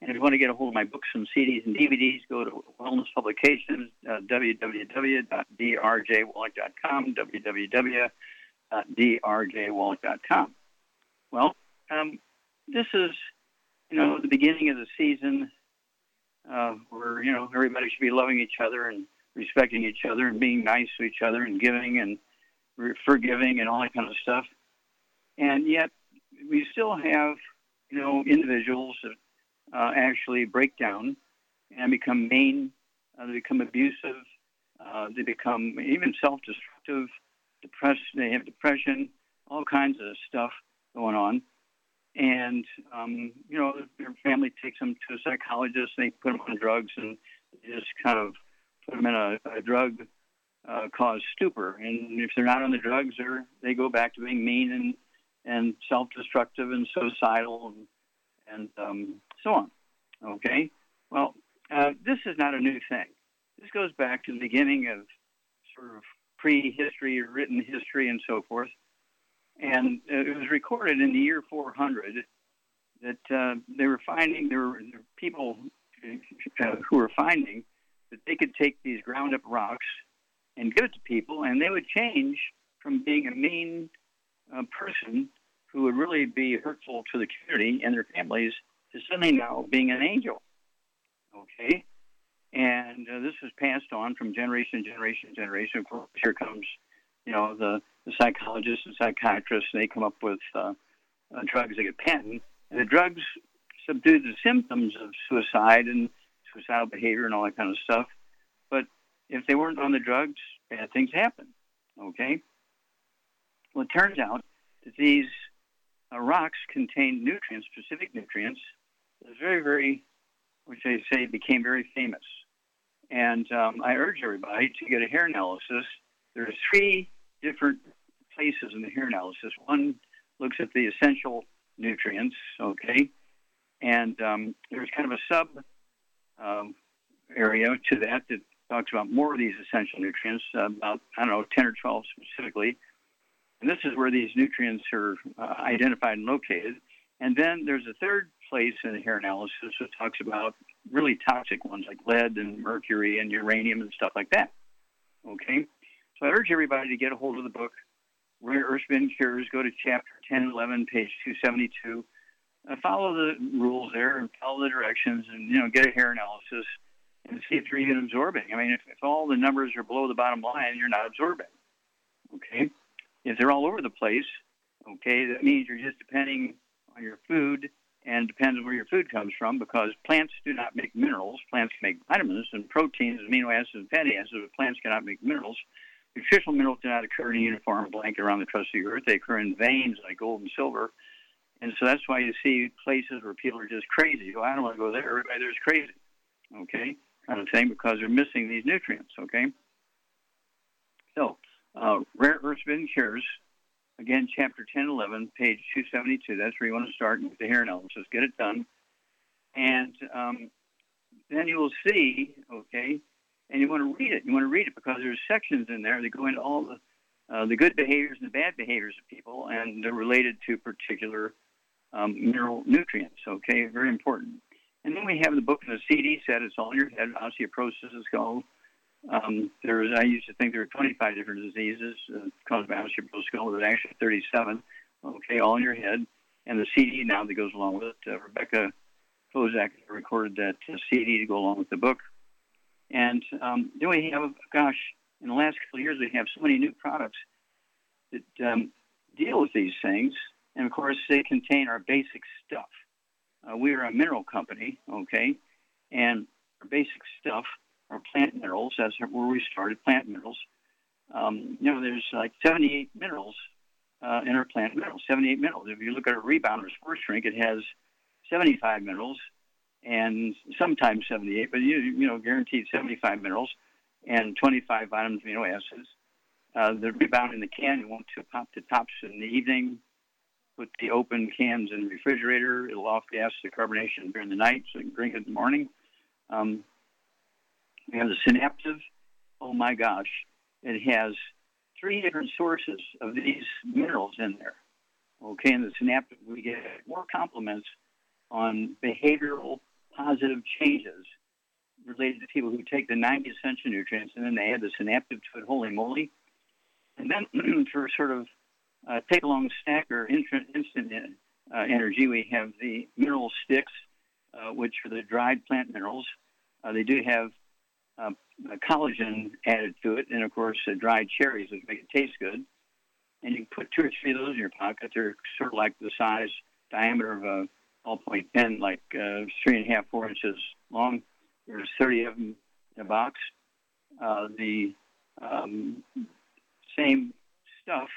And if you want to get a hold of my books and CDs and DVDs, go to Wellness Publications, uh, www.drjwallach.com, www.drjwallach.com. Well, um, this is, you know, the beginning of the season uh, where you know everybody should be loving each other and respecting each other and being nice to each other and giving and forgiving and all that kind of stuff. And yet, we still have you know individuals that uh, actually break down and become mean. Uh, they become abusive. Uh, they become even self-destructive, depressed. They have depression, all kinds of stuff going on and um, you know their family takes them to a psychologist. And they put them on drugs and just kind of put them in a, a drug uh, caused stupor. And if they're not on the drugs, they they go back to being mean and and self-destructive and suicidal and and um, so on. Okay, well, uh, this is not a new thing. This goes back to the beginning of sort of prehistory, written history, and so forth. And it was recorded in the year 400 that uh, they were finding there were, there were people uh, who were finding that they could take these ground up rocks and give it to people, and they would change from being a mean uh, person who would really be hurtful to the community and their families suddenly now being an angel. Okay? And uh, this was passed on from generation to generation to generation. Of course, here comes, you know, the the psychologists and psychiatrists, and they come up with uh, uh, drugs that get patented. And the drugs subdue the symptoms of suicide and suicidal behavior and all that kind of stuff. But if they weren't on the drugs, bad things happen. Okay? Well, it turns out that these uh, rocks contain nutrients, specific nutrients, that very, very, which they say became very famous. And um, I urge everybody to get a hair analysis. There are three different places in the hair analysis. One looks at the essential nutrients, okay, and um, there's kind of a sub um, area to that that talks about more of these essential nutrients, about I don't know, 10 or 12 specifically. And this is where these nutrients are uh, identified and located. And then there's a third place in hair analysis that talks about really toxic ones like lead and mercury and uranium and stuff like that. Okay? So I urge everybody to get a hold of the book, Rare Earths Forbidden Cures. Go to chapter 10 and 11, page 272. Uh, follow the rules there and follow the directions and, you know, get a hair analysis and see if you're even absorbing. I mean, if, if all the numbers are below the bottom line, you're not absorbing. Okay? If they're all over the place, okay, that means you're just depending on your food and depends on where your food comes from because plants do not make minerals. Plants make vitamins and proteins, amino acids, and fatty acids, but plants cannot make minerals. Nutritional minerals do not occur in a uniform blanket around the crust of the earth. They occur in veins like gold and silver. And so that's why you see places where people are just crazy. Oh, I don't want to go there. Everybody there's crazy. Okay? Kind of thing because they're missing these nutrients. Okay? So, uh, Rare Earths Forbidden Cures, again, chapter 10, 11, page 272. That's where you want to start with the hair analysis. Get it done. And um, then you will see, okay, and you want to read it. You want to read it because there's sections in there that go into all the uh, the good behaviors and the bad behaviors of people, and they're related to particular um, mineral nutrients. Okay, very important. And then we have the book in the CD set. It's all in your head. Osteoporosis is called. Um, there's, I used to think there were 25 different diseases uh, caused by osteoporosis. There's actually 37. Okay, all in your head. and the CD now that goes along with it. Uh, Rebecca Kozak recorded that uh, CD to go along with the book. And um, then we have, gosh, in the last couple of years, we have so many new products that um, deal with these things. And of course, they contain our basic stuff. Uh, we are a mineral company, okay? And our basic stuff are plant minerals. as where we started, plant minerals. Um, you know, there's like 78 minerals uh, in our plant minerals, 78 minerals. If you look at a rebound or sports drink, it has 75 minerals and sometimes 78, but you, you know, guaranteed 75 minerals and 25 vitamins, amino acids. Uh, the rebound in the can, you want to pop the tops in the evening, put the open cans in the refrigerator. It'll off gas the carbonation during the night so you can drink it in the morning. Um, we have the Synaptive. Oh my gosh, it has three different sources of these minerals in there. Okay, and the Synaptive, we get more compliments on behavioral positive changes related to people who take the 90 essential nutrients and then they add the Synaptive to it. Holy moly! And then for sort of uh, take along snack or instant, instant uh, energy, we have the mineral sticks, uh, which are the dried plant minerals. Uh, they do have uh, collagen added to it, and of course, dried cherries, which make it taste good. And you put two or three of those in your pocket. They're sort of like the size, diameter of a ballpoint pen, like uh, three and a half, four inches long. There's 30 of them in a box. the um, same stuff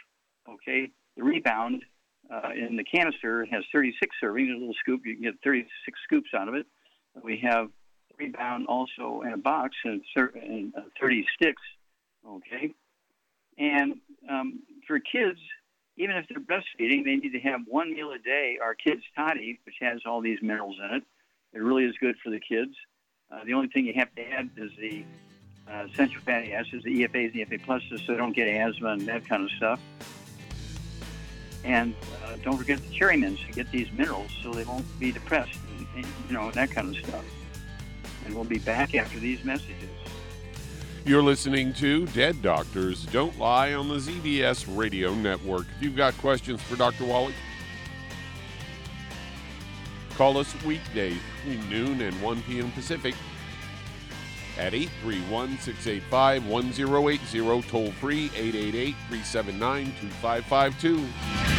Okay, the rebound uh, in the canister has 36 servings. A little scoop, you can get 36 scoops out of it. We have rebound also in a box and, and uh, 30 sticks. Okay, and um, for kids, even if they're breastfeeding, they need to have one meal a day. Our kids' toddy, which has all these minerals in it, it really is good for the kids. Uh, the only thing you have to add is the uh, essential fatty acids, the EFAs, the EFA pluses, so they don't get asthma and that kind of stuff. And uh, don't forget the cherry mints to get these minerals so they won't be depressed and, and, you know, that kind of stuff. And we'll be back after these messages. You're listening to Dead Doctors Don't Lie on the ZBS Radio Network. If you've got questions for Dr. Wallach, call us weekdays between noon and 1 p.m. Pacific at 831 685 1080, toll free 888 379 2552.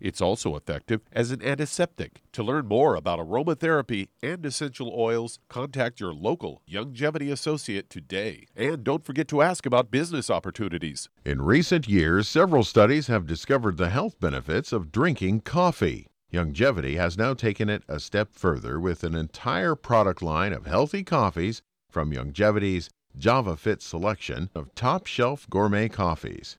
It's also effective as an antiseptic. To learn more about aromatherapy and essential oils, contact your local Youngevity associate today. And don't forget to ask about business opportunities. In recent years, several studies have discovered the health benefits of drinking coffee. Youngevity has now taken it a step further with an entire product line of healthy coffees from Youngevity's JavaFit selection of top shelf gourmet coffees.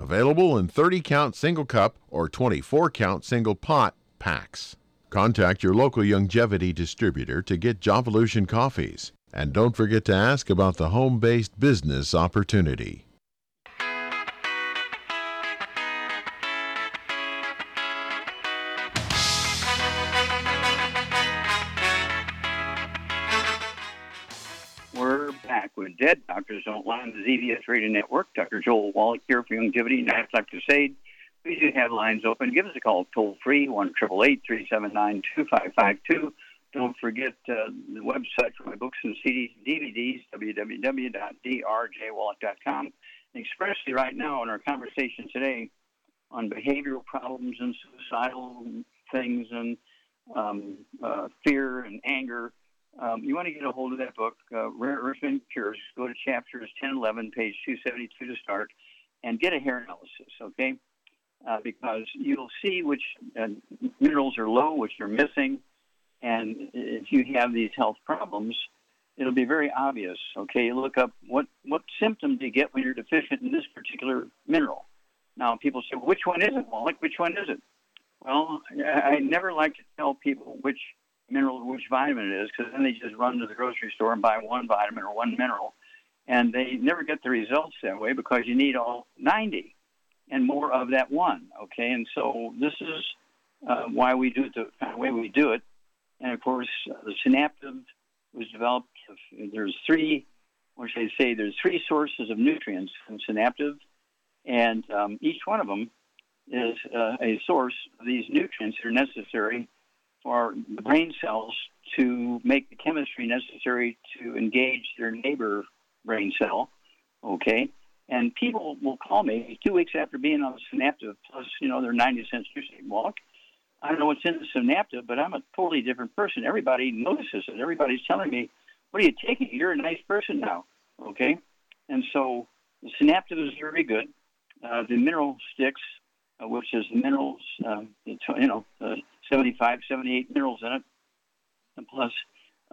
Available in 30 count single cup or 24 count single pot packs. Contact your local Youngevity distributor to get Javalution coffees. And don't forget to ask about the home based business opportunity. When dead doctors don't lie on the ZBS Radio Network. Dr. Joel Wallach here for Youngevity and Half Life Crusade. We do have lines open. Give us a call toll free, 1 379 2552. Don't forget uh, the website for my books and CDs and DVDs, www.drjwallach.com. And especially right now in our conversation today on behavioral problems and suicidal things and um, uh, fear and anger, um, you want to get a hold of that book, uh, Rare Earth and Cures. Go to chapters 10, 11, page 272 to start, and get a hair analysis, okay? Uh, because you'll see which uh, minerals are low, which are missing, and if you have these health problems, it'll be very obvious. Okay, you look up what what symptom do you get when you're deficient in this particular mineral. Now, people say, which one is it, Wallach? Which one is it? Well, I never like to tell people which mineral, which vitamin it is, because then they just run to the grocery store and buy one vitamin or one mineral, and they never get the results that way because you need all 90 and more of that one. Okay, and so this is uh, why we do it the way we do it. And of course, uh, the synaptive was developed. There's three, what should I say? There's three sources of nutrients in synaptive, and um, each one of them is uh, a source of these nutrients that are necessary for the brain cells to make the chemistry necessary to engage their neighbor brain cell. Okay, and people will call me two weeks after being on the synaptive, plus you know they're 90 cents juice walk. I don't know what's in the synaptive, but I'm a totally different person. Everybody notices it. Everybody's telling me, "What are you taking? You're a nice person now." Okay, and so the synaptive is very good. Uh, the mineral sticks, uh, which is minerals, um, you know, uh, 75, 78 minerals in it, and plus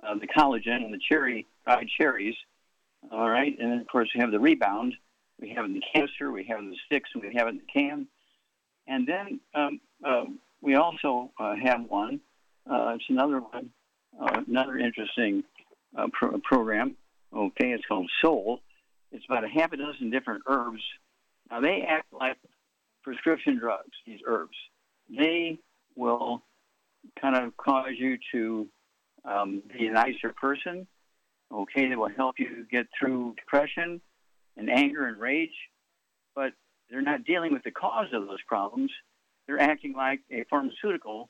uh, the collagen and the cherry dried cherries. All right, and then of course we have the rebound. We have it in the canister, we have it in the sticks, and we have it in the can. And then um, uh, we also uh, have one. Uh, it's another one, uh, another interesting uh, pro- program. Okay, it's called Soul. It's about a half a dozen different herbs. Now they act like prescription drugs. These herbs, they will kind of cause you to um, be a nicer person. Okay, they will help you get through depression and anger and rage, but they're not dealing with the cause of those problems they're acting like a pharmaceutical,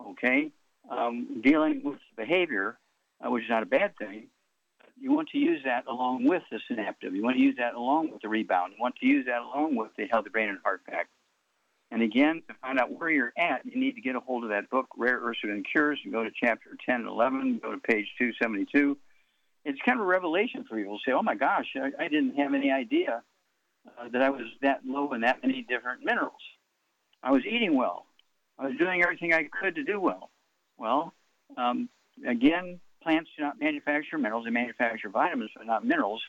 okay, um, dealing with behavior, uh, which is not a bad thing. You want to use that along with the synaptive. You want to use that along with the rebound. You want to use that along with the Healthy Brain and Heart Pack. And again, to find out where you're at, you need to get a hold of that book, Rare and Cures, and go to chapter 10 and 11, go to page 272. It's kind of a revelation for people. Say, oh my gosh, I, I didn't have any idea uh, that I was that low in that many different minerals. I was eating well. I was doing everything I could to do well. Well, um, again, plants do not manufacture minerals; they manufacture vitamins, but not minerals.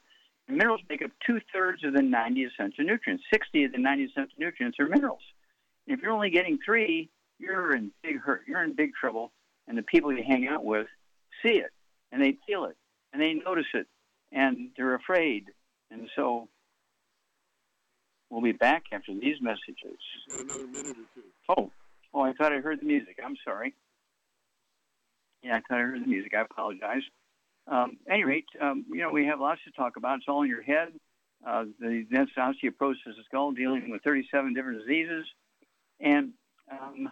And minerals make up two thirds of the 90 essential nutrients. 60 of the 90 essential nutrients are minerals. If you're only getting three, you're in big hurt. You're in big trouble. And the people you hang out with see it, and they feel it, and they notice it, and they're afraid. And so We'll be back after these messages. another minute or two. Oh, oh, I thought I heard the music. I'm sorry. Yeah, I thought I heard the music. I apologize. Um, at any rate, um, you know, we have lots to talk about. It's all in your head. Uh, the advanced osteoporosis of the skull, dealing with 37 different diseases, and um,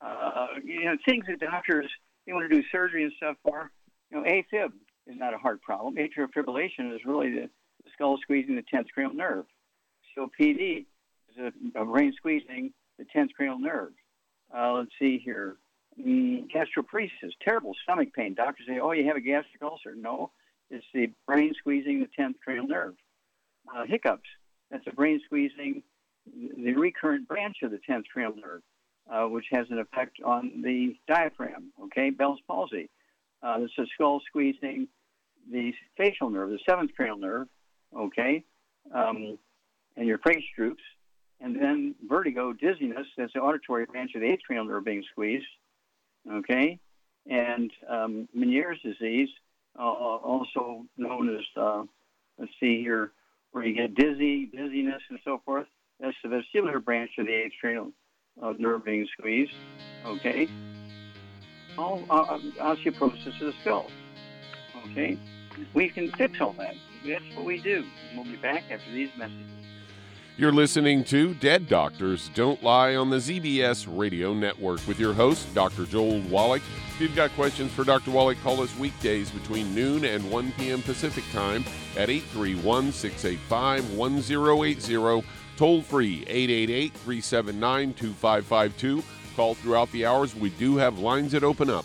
uh, you know, things that doctors they want to do surgery and stuff for. You know, AFib is not a heart problem. Atrial fibrillation is really the, the skull squeezing the 10th cranial nerve. COPD is a, a brain squeezing the 10th cranial nerve. Uh, let's see here. Mm, gastroparesis, terrible stomach pain. Doctors say, oh, you have a gastric ulcer. No, it's the brain squeezing the 10th cranial nerve. Uh, hiccups, that's a brain squeezing the recurrent branch of the 10th cranial nerve, uh, which has an effect on the diaphragm. Okay, Bell's palsy. Uh, this is skull squeezing the facial nerve, the seventh cranial nerve. Okay, um, and your face droops. And then vertigo, dizziness, that's the auditory branch of the eighth cranial nerve being squeezed. Okay? And um, Meniere's disease, uh, also known as, uh, let's see here, where you get dizzy, dizziness, and so forth. That's the vestibular branch of the atrial uh, nerve being squeezed. Okay? All uh, osteoporosis of the skull. Okay? We can fix all that. that's what we do. We'll be back after these messages. You're listening to Dead Doctors Don't Lie on the ZBS Radio Network with your host, Dr. Joel Wallach. If you've got questions for Dr. Wallach, call us weekdays between noon and 1 p.m. Pacific Time at 831 685 1080. Toll free 888 379 2552. Call throughout the hours. We do have lines that open up.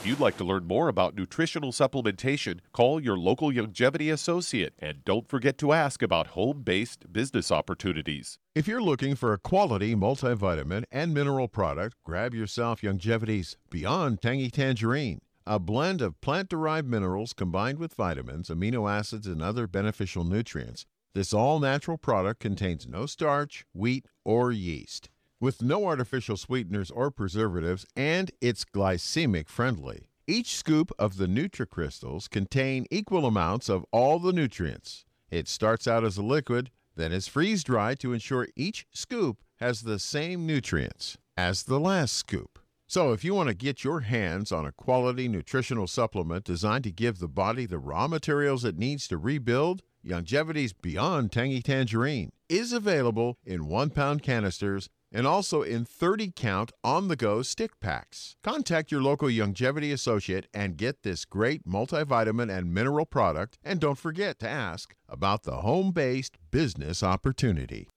If you'd like to learn more about nutritional supplementation, call your local Youngevity associate and don't forget to ask about home based business opportunities. If you're looking for a quality multivitamin and mineral product, grab yourself Youngevity's Beyond Tangy Tangerine, a blend of plant derived minerals combined with vitamins, amino acids, and other beneficial nutrients. This all natural product contains no starch, wheat, or yeast with no artificial sweeteners or preservatives, and it's glycemic friendly. Each scoop of the NutriCrystals contain equal amounts of all the nutrients. It starts out as a liquid, then is freeze dried to ensure each scoop has the same nutrients as the last scoop. So, if you want to get your hands on a quality nutritional supplement designed to give the body the raw materials it needs to rebuild, Youngevity's Beyond Tangy Tangerine is available in one pound canisters and also in 30 count on the go stick packs. Contact your local Youngevity associate and get this great multivitamin and mineral product. And don't forget to ask about the home based business opportunity.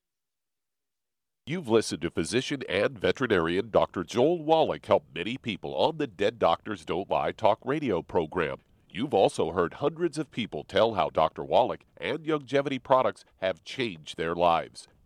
You've listened to physician and veterinarian Dr. Joel Wallach help many people on the Dead Doctors Don't Lie talk radio program. You've also heard hundreds of people tell how Dr. Wallach and Youngevity products have changed their lives.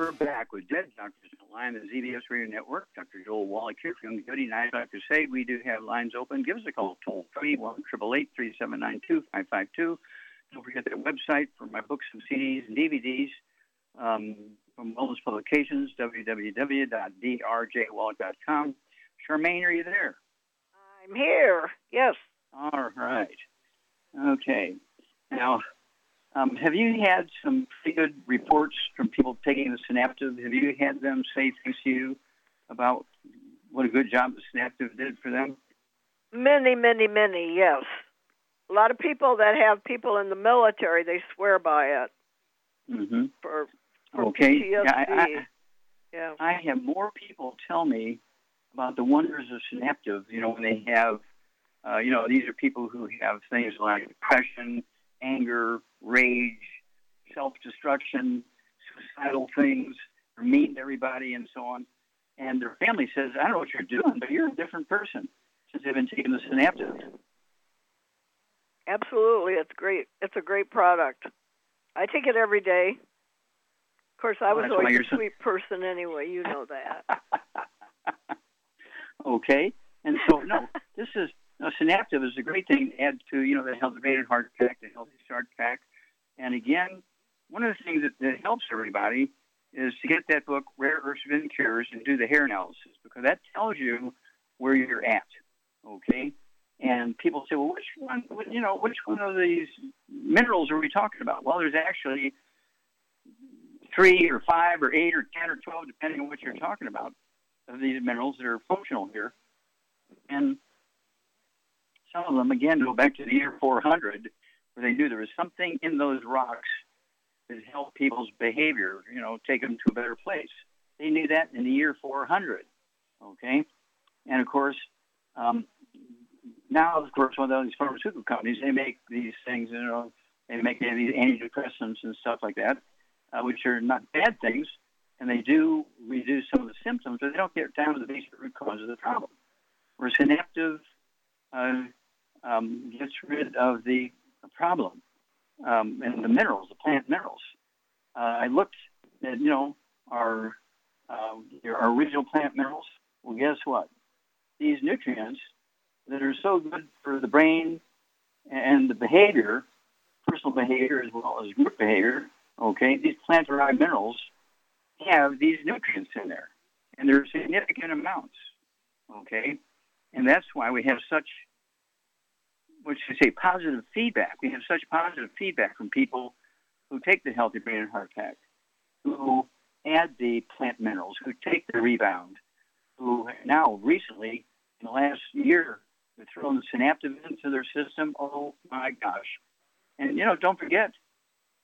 We're back with Dead Doctors Line, the ZBS Radio Network. Dr. Joel Wallach here from Goody Night. Dr. Say we do have lines open. Give us a call toll free one triple eight three seven nine two five five two. Don't forget that website for my books and CDs and DVDs um, from Wellness Publications, www.drjwallach.com. Charmaine, are you there? I'm here. Yes. All right. Okay. Now, um, have you had some pretty good reports from people taking the Synaptive? Have you had them say things to you about what a good job the Synaptive did for them? Many, many, many, yes. A lot of people that have people in the military, they swear by it. Mm-hmm. For, for okay. PTSD. Yeah, I, I, yeah. I have more people tell me about the wonders of Synaptive. You know, when they have, uh, you know, these are people who have things like depression, anger, rage, self destruction, suicidal things, are mean to everybody, and so on. and their family says, "I don't know what you're doing, but you're a different person since they've been taking the Synaptive." Absolutely, it's great. It's a great product. I take it every day. Of course, I was always a sweet person anyway. You know that. okay, and so no, this is no, Synaptive is a great thing to add to you know the healthy brain and heart pack, the healthy start pack, and again, one of the things that, that helps everybody is to get that book, Rare Earths Forbidden Cures, and do the hair analysis because that tells you where you're at. Okay, and people say, well, which one? You know, which one of these minerals are we talking about? Well, there's actually three or five or eight or ten or twelve, depending on what you're talking about, of these minerals that are functional here. And some of them, again, go back to the year 400, where they knew there was something in those rocks that helped people's behavior, you know, take them to a better place. They knew that in the year 400, okay? And of course, um, now, of course, one of these pharmaceutical companies, they make these things, you know, they make these antidepressants and stuff like that, uh, which are not bad things, and they do reduce some of the symptoms, but they don't get down to the basic root cause of the problem. Whereas Synaptive uh, um, gets rid of the problem um, and the minerals, the plant minerals. Uh, I looked at, you know, our, uh, our original plant minerals. Well, guess what? These nutrients that are so good for the brain and the behavior, personal behavior as well as group behavior, okay, these plant-derived minerals have these nutrients in there, and they're significant amounts, okay? And that's why we have such, what should I say, positive feedback. We have such positive feedback from people who take the Healthy Brain and Heart Pack, who add the plant minerals, who take the rebound, who now recently, in the last year, have thrown the Synaptive into their system. Oh my gosh. And, you know, don't forget,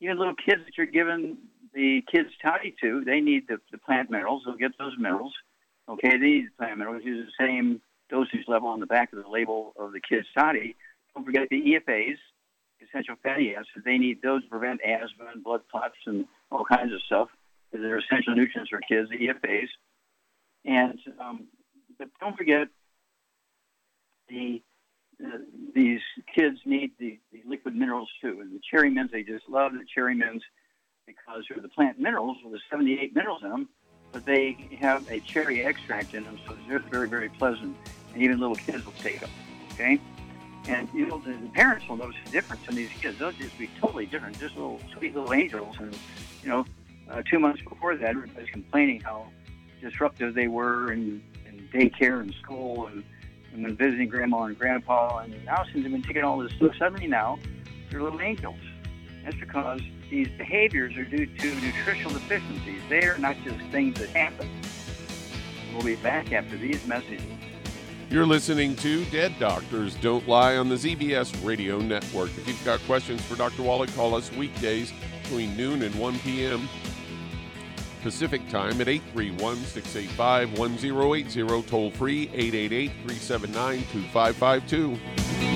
even little kids that you're giving the kids toddy to, they need the, the plant minerals. They'll get those minerals. Okay, they need the plant minerals. Use the same dosage level on the back of the label of the kids toddy. Don't forget the EFAs, essential fatty acids. They need those to prevent asthma and blood clots and all kinds of stuff. They're essential nutrients for kids, the EFAs. And um, but don't forget the uh, these kids need the, the liquid minerals too. And the cherry mints, they just love the cherry mints because they're the plant minerals with the 78 minerals in them, but they have a cherry extract in them, so they're very, very pleasant. And even little kids will take them. Okay? And you know, the, parents will notice the difference in these kids. They'll just be totally different, just little sweet little angels. And you know, uh, two months before that, everybody's complaining how disruptive they were in, in daycare and school and, and when visiting grandma and grandpa. And now, since they've been taking all this stuff, suddenly now they're little angels. That's because these behaviors are due to nutritional deficiencies. They're not just things that happen. We'll be back after these messages. You're listening to Dead Doctors Don't Lie on the ZBS Radio Network. If you've got questions for Dr. Wallach, call us weekdays between noon and 1 p.m. Pacific Time at 831 685 1080, toll free 888 379 2552.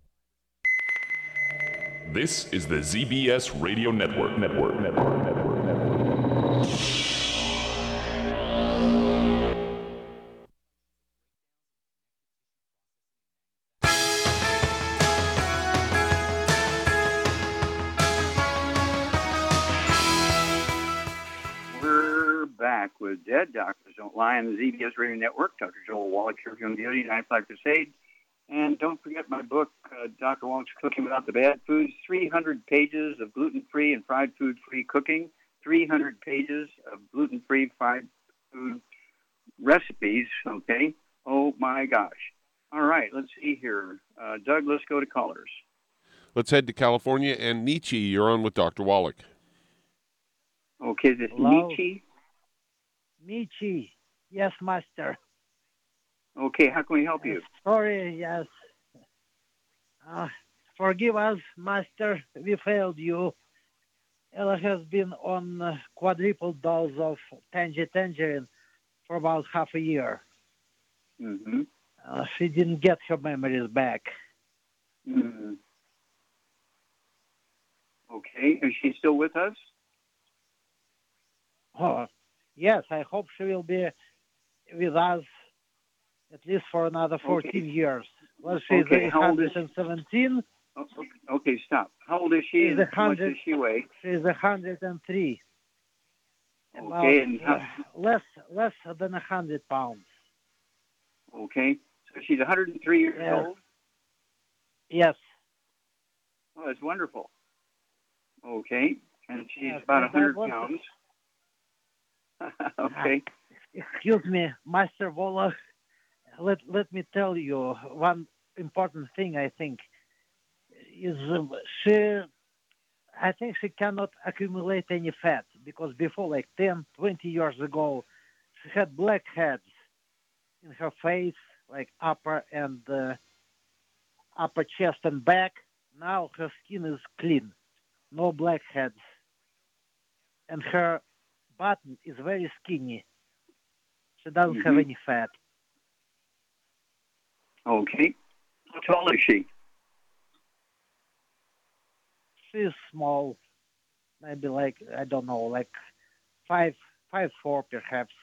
This is the ZBS Radio Network. Network. Network. Network. Network. We're back with Dead Doctors Don't Lie on the ZBS Radio Network. Dr. Joel Wallach here from Beauty, Nine Five Crusade. And don't forget my book, uh, Dr. Wallach's Cooking Without the Bad Foods 300 pages of gluten free and fried food free cooking, 300 pages of gluten free fried food recipes. Okay. Oh my gosh. All right. Let's see here. Uh, Doug, let's go to callers. Let's head to California. And Nietzsche, you're on with Dr. Wallach. Okay. This Hello? Nietzsche. Michi. Yes, master. Okay. How can we help you? Sorry, yes. Uh, forgive us, master. We failed you. Ella has been on uh, quadruple dose of Tangy Tangerine for about half a year. Mm-hmm. Uh, she didn't get her memories back. Mm-hmm. Okay. Is she still with us? Oh, yes, I hope she will be with us at least for another 14 Okay. years. Well, she's Okay, how old is- 117. Oh, okay. okay, stop. How old is she? She's and a how much does she weigh? She's 103. About, Okay, and how, uh, less less than 100 pounds. okay. So she's 103 years Yeah. old. Yes. Oh, that's wonderful. Okay, and she's Yes, about and 100 was- pounds. okay. Excuse me, Master Wallach. Let let me tell you one important thing. I think is um, she. I think she cannot accumulate any fat because before, like 10, 20 years ago, she had blackheads in her face, like upper and uh, upper chest and back. Now her skin is clean, no blackheads, and her button is very skinny. She doesn't have Mhm. any fat. Okay. How tall is she? She's small, maybe like I don't know, like five five four perhaps.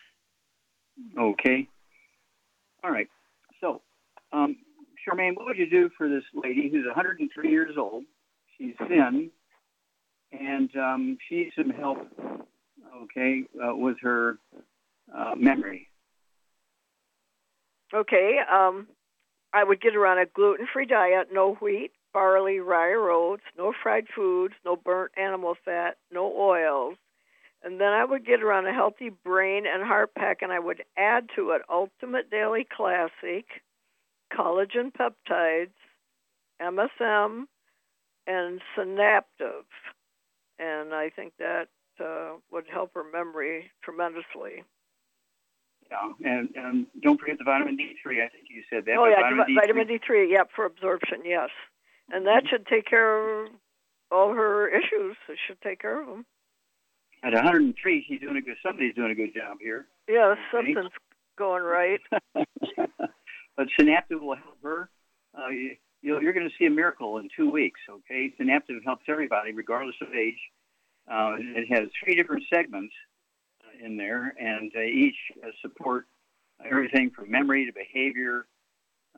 Okay. All right. So, um, Charmaine, what would you do for this lady who's 103 years old? She's thin, and um, she needs some help. Okay, uh, with her uh, memory. Okay, um, I would get her on a gluten-free diet, no wheat, barley, rye, or oats, no fried foods, no burnt animal fat, no oils. And then I would get her on a healthy brain and heart pack, and I would add to it Ultimate Daily Classic, collagen peptides, MSM, and Synaptive. And I think that uh, would help her memory tremendously. Yeah, and, and don't forget the vitamin D3. I think you said that. Oh yeah, vitamin D- D3, vitamin D3. Yep, for absorption. Yes, and that should take care of all her issues. It should take care of them. At 103, she's doing a good. Somebody's doing a good job here. Yeah, something's going right. but Synaptive will help her. Uh, you, you're going to see a miracle in two weeks. Okay, Synaptive helps everybody, regardless of age. Uh, it has three different segments in there, and uh, each uh, support everything from memory to behavior,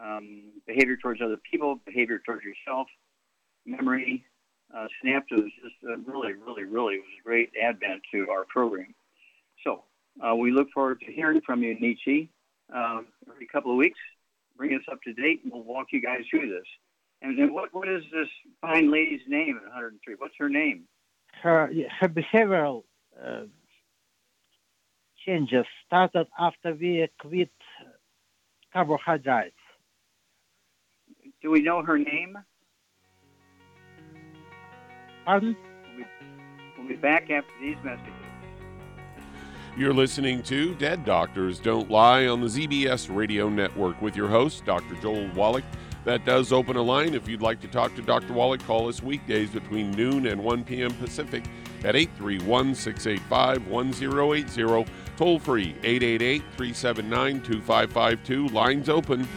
um, behavior towards other people, behavior towards yourself, memory. Uh, Synaptive is just uh, really, really, really was a great advent to our program. So uh, we look forward to hearing from you, Nietzsche, uh, every couple of weeks. Bring us up to date, and we'll walk you guys through this. And then what, what is this fine lady's name at 103? What's her name? Her her behavioral uh, changes started after we quit carbohydrates. Do we know her name? Pardon? We'll be back after these messages. You're listening to Dead Doctors Don't Lie on the ZBS Radio Network with your host, Dr. Joel Wallach. That does open a line. If you'd like to talk to Dr. Wallach, call us weekdays between noon and 1 p.m. Pacific at 831 685 1080. Toll free 888 379 2552. Lines open.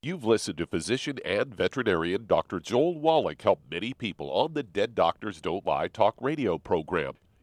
You've listened to physician and veterinarian Dr. Joel Wallach help many people on the Dead Doctors Don't Lie talk radio program.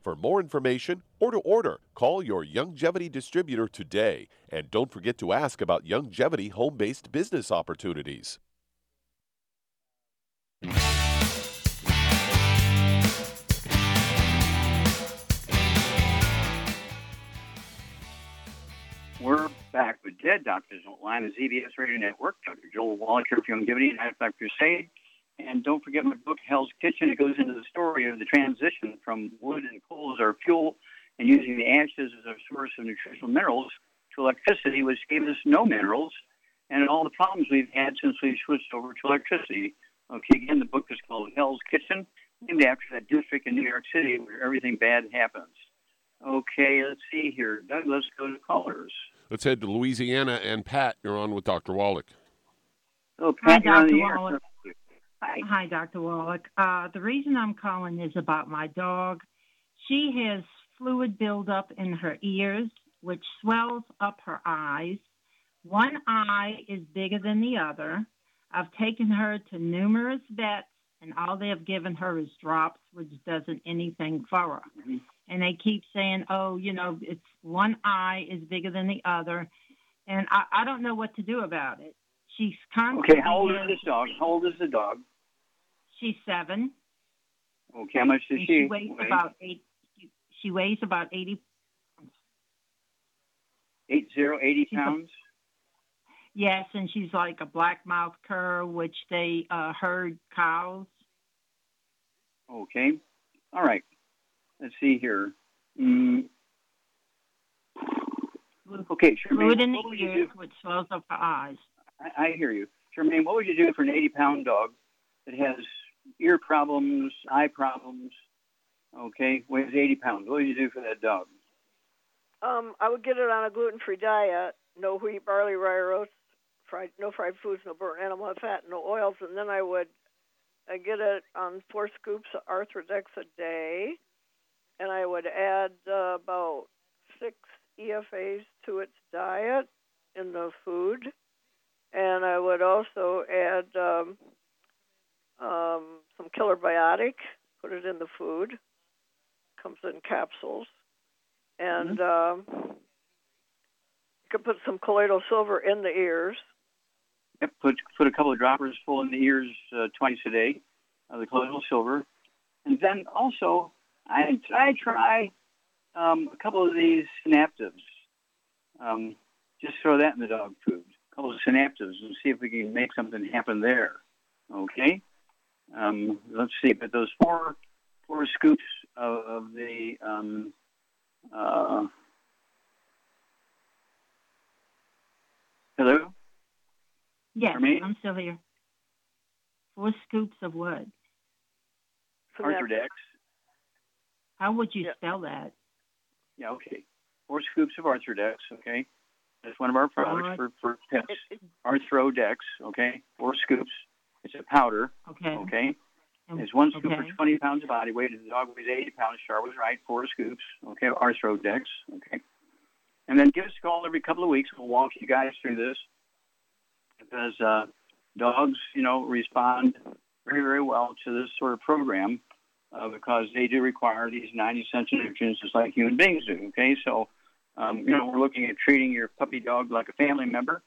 For more information or to order, call your Youngevity distributor today. And don't forget to ask about Youngevity home based business opportunities. We're back with Dead Doctors Don't Lie, the ZBS Radio Network. Dr. Joel Wallach here for Youngevity and Lifetime Crusade. And don't forget my book, Hell's Kitchen. It goes into the story of the transition from wood and coal as our fuel and using the ashes as our source of nutritional minerals to electricity, which gave us no minerals, and all the problems we've had since we switched over to electricity. Okay, again, the book is called Hell's Kitchen, named after that district in New York City where everything bad happens. Okay, let's see here. Doug, let's go to callers. Let's head to Louisiana. And Pat, you're on with Dr. Wallach. Oh, Hi, Pat, you're on Dr. the air. Wallach. Hi. Dr. Wallach. Uh, the reason I'm calling is about my dog. She has fluid buildup in her ears, which swells up her eyes. One eye is bigger than the other. I've taken her to numerous vets, and all they have given her is drops, which doesn't anything for her. And they keep saying, oh, you know, it's one eye is bigger than the other. and I, I don't know what to do about it. She's constantly. Okay, how old is this dog? How old is the dog? She's seven. Okay, how much does she, she weighs weigh? about eight. She weighs about eighty. Eight zero, eighty She's a- pounds. Yes, and she's like a black mouth cur, which they uh, herd cows. Okay. All right. Let's see here. Mm. Okay, Charmaine, Fluid in the ears, which swells up her eyes. I, I hear you. Charmaine, what would you do for an 80 pound dog that has ear problems, eye problems? Okay, weighs 80 pounds. What would you do for that dog? Um, I would get it on a gluten-free diet, no wheat, barley, rye, oats, fried, no fried foods, no burnt animal fat, no oils, and then I would uh, get it on four scoops of Arthrodex a day, and I would add uh, about six EFAs to its diet in the food, and I would also add um, um, some killer biotic, put it in the food. Comes in capsules, and um, you can put some colloidal silver in the ears. Yep, put put a couple of droppers full in the ears uh, twice a day of the colloidal silver, and then also I I try um, a couple of these synaptives. Um, just throw that in the dog food, a couple of synaptives, and see if we can make something happen there. Okay. Um, let's see, but those four four scoops of, of the um, uh, hello. Yes, Charmaine? I'm still here. Four scoops of what? Arthrodex. How would you spell that? Yeah, okay. Four scoops of Arthrodex, okay? That's one of our products Alright. for, for pets. Arthrodex, okay? Four scoops. It's a powder, Okay. okay? And- It's one scoop okay. for 20 pounds of body weight. If the dog weighs 80 pounds, Char was right. Four scoops, okay? Arthrodex, okay? And then give us a call every couple of weeks. We'll walk you guys through this because uh, dogs, you know, respond very, very well to this sort of program uh, because they do require these 90 cents nutrients just like human beings do. Okay, so um, you know we're looking at treating your puppy dog like a family member,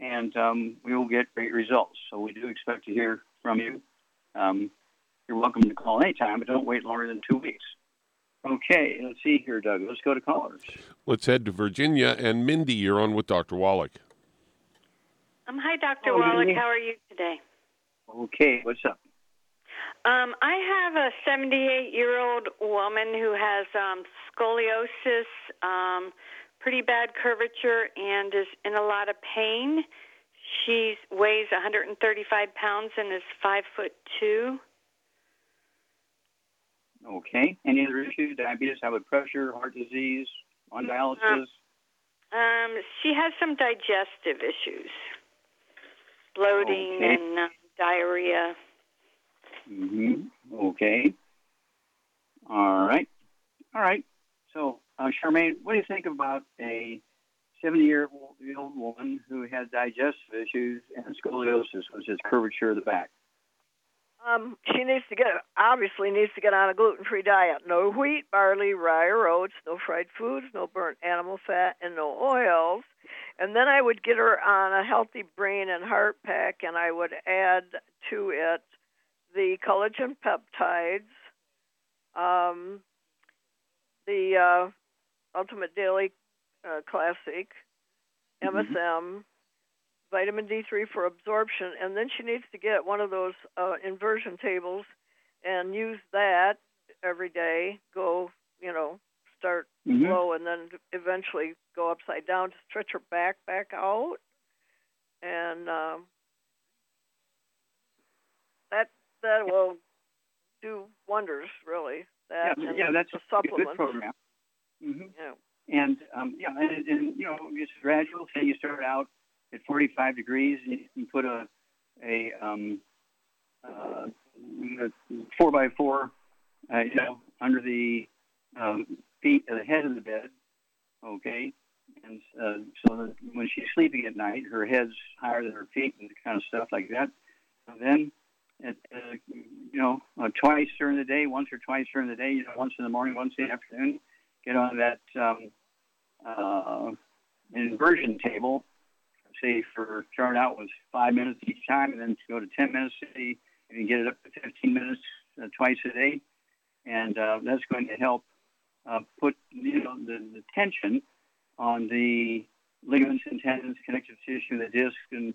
and um, we will get great results. So we do expect to hear from you. Um, you're welcome to call anytime, but don't wait longer than two weeks. Okay, let's see here, Doug. Let's go to callers. Let's head to Virginia. And Mindy, you're on with Dr. Wallach. Um, hi, Dr. Oh, Wallach. Mindy. How are you today? Okay, what's up? Um, I have a 78 year old woman who has um, scoliosis, um, pretty bad curvature, and is in a lot of pain. She weighs 135 pounds and is five foot two. Okay, any other issues? Diabetes, high blood pressure, heart disease, on dialysis. Um, she has some digestive issues, bloating Okay. and uh, diarrhea. hmm Okay. All right. All right. So, uh, Charmaine, what do you think about a 70 year old woman who has digestive issues and scoliosis, which is curvature of the back? Um, she needs to get obviously needs to get on a gluten-free diet. No wheat, barley, rye, or oats. No fried foods. No burnt animal fat, and no oils. And then I would get her on a healthy brain and heart pack, and I would add to it the collagen peptides, um, the uh, Ultimate Daily uh, Classic, MSM, vitamin D3 for absorption, and then she needs to get one of those uh, inversion tables and use that every day. Go, you know, start Mhm. low and then eventually go upside down to stretch her back back out, and um, that that will do wonders, really. That yeah, yeah, that's a good supplements. program. hmm Yeah. And um, yeah, and, and you know, it's gradual. Say you start out at 45 degrees, and you put a a um, uh, four by four, uh, you know, under the um, feet of the head of the bed. Okay, and uh, so that when she's sleeping at night, her head's higher than her feet, and kind of stuff like that. And then, at, uh, you know, uh, twice during the day, once or twice during the day, you know, once in the morning, once in the afternoon, get on that um, uh, inversion table say for start out with five minutes each time, and then go to 10 minutes a and you get it up to 15 minutes uh, twice a day, and uh, that's going to help uh, put you know the, the tension on the ligaments and tendons, connective tissue, the disc, and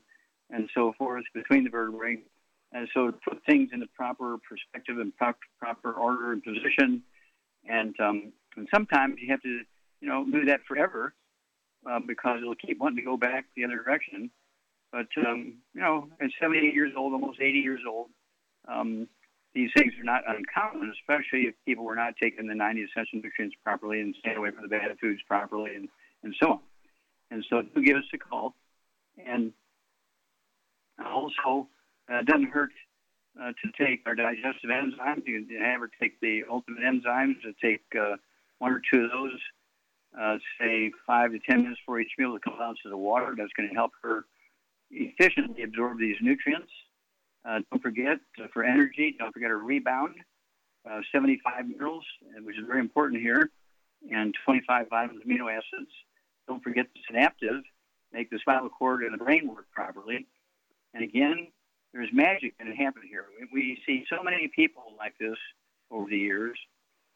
and so forth between the vertebrae. And so to put things in the proper perspective and proper, proper order and position. And, um, and sometimes you have to, you know, do that forever uh, because it'll keep wanting to go back the other direction. But, um, you know, at 78 years old, almost 80 years old, um, these things are not uncommon, especially if people were not taking the 90 essential nutrients properly and staying away from the bad foods properly and, and so on. And so do give us a call. And also, uh, it doesn't hurt uh, to take our digestive enzymes. You can have her take the ultimate enzymes, to take uh, one or two of those, uh, say five to ten minutes before each meal, a couple ounces of water. That's going to help her efficiently absorb these nutrients. Uh, don't forget, uh, for energy, don't forget a rebound, 75 minerals, which is very important here, and 25 vitamins, amino acids. Don't forget the synaptive, make the spinal cord and the brain work properly. And again, there's magic that happen here. We see so many people like this over the years,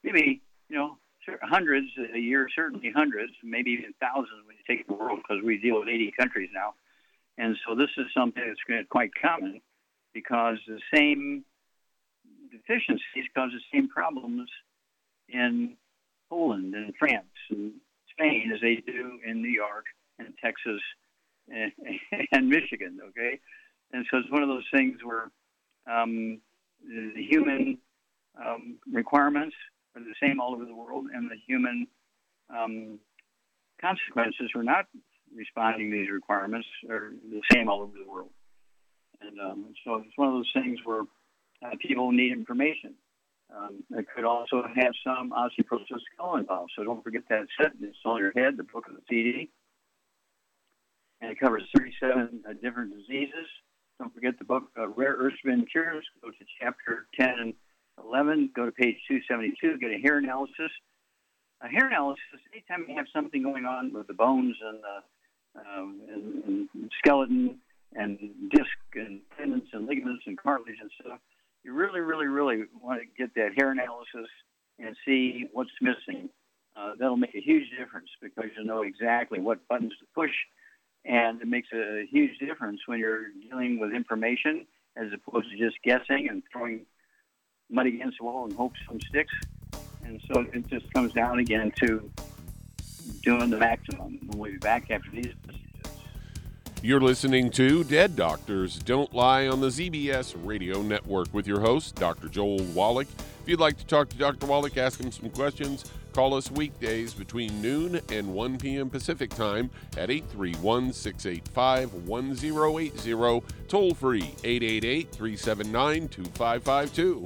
maybe, you know, hundreds a year, certainly hundreds, maybe even thousands when you take the world because we deal with 80 countries now. And so this is something that's quite common because the same deficiencies cause the same problems in Poland and France and Spain as they do in New York and Texas and, and Michigan, okay? And so it's one of those things where um, the human um, requirements are the same all over the world, and the human um, consequences for not responding to these requirements are the same all over the world. And um, so it's one of those things where uh, people need information. Um, it could also have some osteoporosis skull involved. So don't forget that set. It's on your head, the book of the CD. And it covers 37 uh, different diseases. Don't forget the book, uh, Rare Earths Forbidden Cures. Go to chapter 10 and 11. Go to page 272. Get a hair analysis. A hair analysis, anytime you have something going on with the bones and the um, and, and skeleton and disc and tendons and ligaments and cartilage and stuff, you really, really, really want to get that hair analysis and see what's missing. Uh, that'll make a huge difference because you know exactly what buttons to push and it makes a huge difference when you're dealing with information as opposed to just guessing and throwing mud against the wall and hope some sticks. And so it just comes down again to doing the maximum. We'll be back after these messages. You're listening to Dead Doctors Don't Lie on the ZBS Radio Network with your host, Dr. Joel Wallach. If you'd like to talk to Dr. Wallach, ask him some questions, Call us weekdays between noon and 1 p.m. Pacific Time at 831 685 1080, toll free 888 379 2552.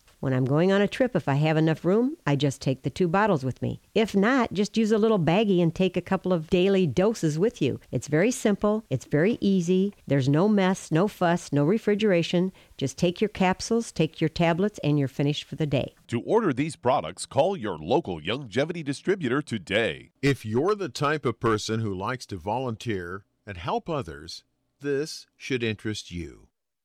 When I'm going on a trip, if I have enough room, I just take the two bottles with me. If not, just use a little baggie and take a couple of daily doses with you. It's very simple, it's very easy. There's no mess, no fuss, no refrigeration. Just take your capsules, take your tablets, and you're finished for the day. To order these products, call your local Youngevity distributor today. If you're the type of person who likes to volunteer and help others, this should interest you.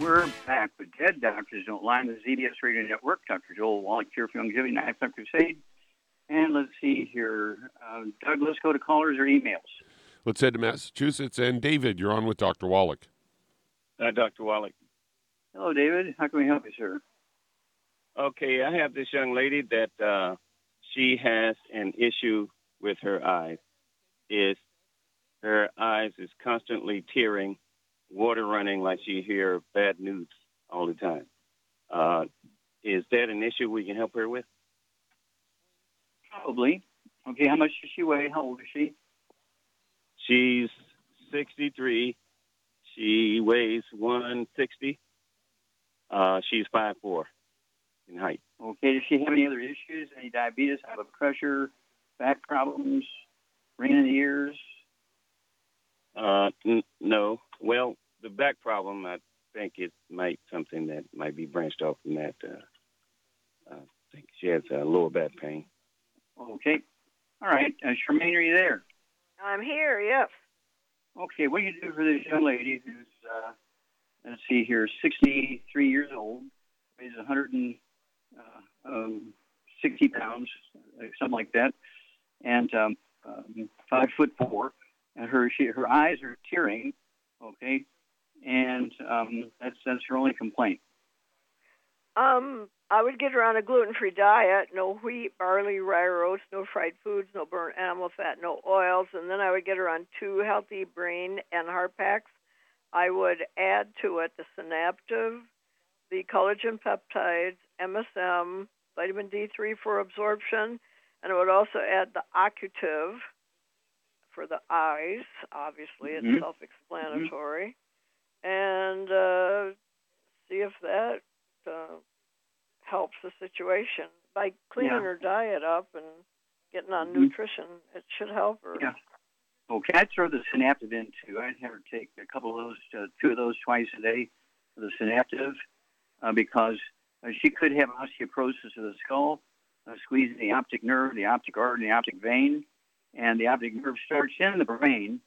We're back with Dead Doctors Don't Lie on the ZBS Radio Network. Dr. Joel Wallach here for Youngevity Knife Crusade. And let's see here. Uh, Doug, let's go to callers or emails. Let's head to Massachusetts. And David, you're on with Dr. Wallach. Uh, Dr. Wallach. Hello, David. How can we help you, sir? Okay, I have this young lady that uh, she has an issue with her eyes. Is her eyes is constantly tearing, water running like she hear bad news all the time. Uh, is that an issue we can help her with? Probably. Okay, how much does she weigh? How old is she? She's 63. She weighs 160. Uh, she's 5'4 in height. Okay, does she have any other issues? Any diabetes, high blood pressure, back problems, ringing in the ears? Uh, n- no. Well, the back problem, I think it might something that might be branched off from that. Uh, I think she has uh, lower back pain. Okay. All right. Uh, Charmaine, are you there? I'm here, yes. Okay, what do you do for this young lady who's, uh, let's see here, 63 years old, weighs 160 uh, um, pounds, uh, something like that, and um, um, five foot four, and her she, her eyes are tearing, okay, and um, that's that's her only complaint. Um, I would get her on a gluten-free diet, no wheat, barley, rye, oats, no fried foods, no burnt animal fat, no oils, and then I would get her on two healthy brain and heart packs. I would add to it the Synaptive, the collagen peptides, MSM, vitamin D3 for absorption, and I would also add the Occutive for the eyes. Obviously, it's Mhm. self-explanatory, and uh, see if that uh, helps the situation by cleaning Yeah. her diet up and getting on Mhm. nutrition. It should help her. Yeah. Okay, I'd throw the Synaptive in too. I'd have her take a couple of those, uh, two of those twice a day, the Synaptive, uh, because uh, she could have osteoporosis of the skull, uh, squeezing the optic nerve, the optic artery, and the optic vein, and the optic nerve starts in the brain,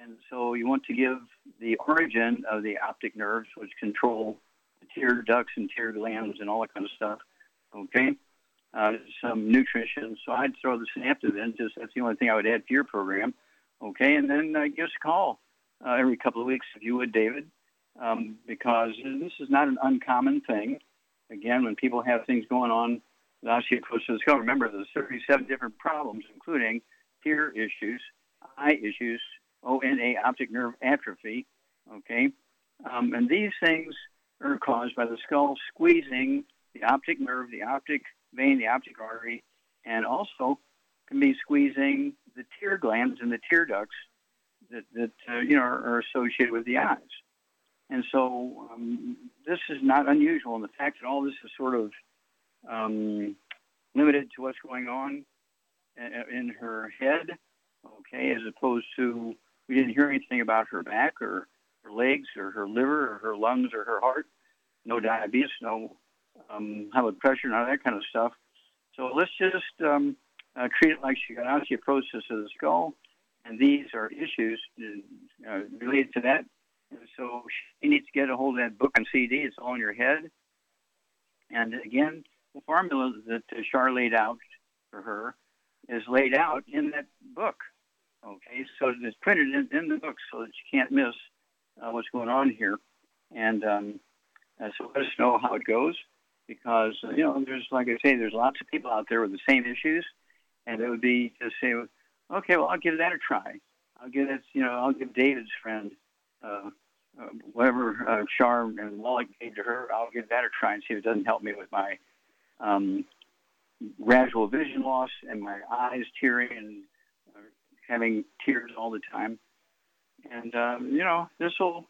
and so you want to give the origin of the optic nerves, which control the tear ducts and tear glands and all that kind of stuff. Okay, uh, some nutrition. So I'd throw the Synaptive in. Just that's the only thing I would add to your program. Okay, and then uh, give us a call uh, every couple of weeks if you would, David, um, because this is not an uncommon thing. Again, when people have things going on osteoporosis the skull, remember there's 37 different problems, including tear issues, eye issues, ONA, optic nerve atrophy. Okay, um, and these things are caused by the skull squeezing the optic nerve, the optic vein, the optic artery, and also can be squeezing the tear glands and the tear ducts that, that uh, you know are, are, associated with the eyes. And so um, this is not unusual. And the fact that all this is sort of um, limited to what's going on in her head, okay, as opposed to we didn't hear anything about her back or her legs or her liver or her lungs or her heart, no diabetes, no um, high blood pressure, none of that kind of stuff. So let's just um, uh, treat it like she got osteoporosis of the skull, and these are issues uh, related to that. So she needs to get a hold of that book and CD. It's all in your head. And again, the formula that Char laid out for her is laid out in that book. Okay, so it's printed in, in the book so that you can't miss uh, what's going on here. And um, uh, so let us know how it goes because, uh, you know, there's, like I say, there's lots of people out there with the same issues. And it would be to say, okay, well, I'll give that a try. I'll give it, you know, I'll give David's friend, uh, uh, whatever uh, Charm and Wallach gave to her, I'll give that a try and see if it doesn't help me with my um, gradual vision loss and my eyes tearing and uh, having tears all the time. And um, you know, this will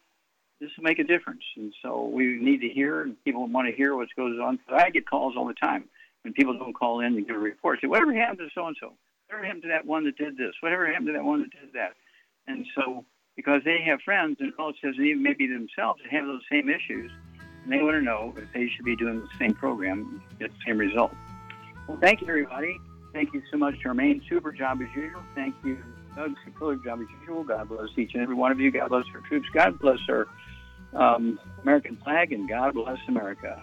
this will make a difference. And so we need to hear, and people want to hear what goes on. I get calls all the time when people don't call in and give a report. Say, whatever happened to so and so? Whatever happened to that one that did this? Whatever happened to that one that did that? And so because they have friends and relatives and even maybe themselves that have those same issues, and they want to know if they should be doing the same program, get the same result. Well, thank you, everybody. Thank you so much, Charmaine. Super job as usual. Thank you, Doug. Super job as usual. God bless each and every one of you. God bless our troops. God bless our um, American flag, and God bless America.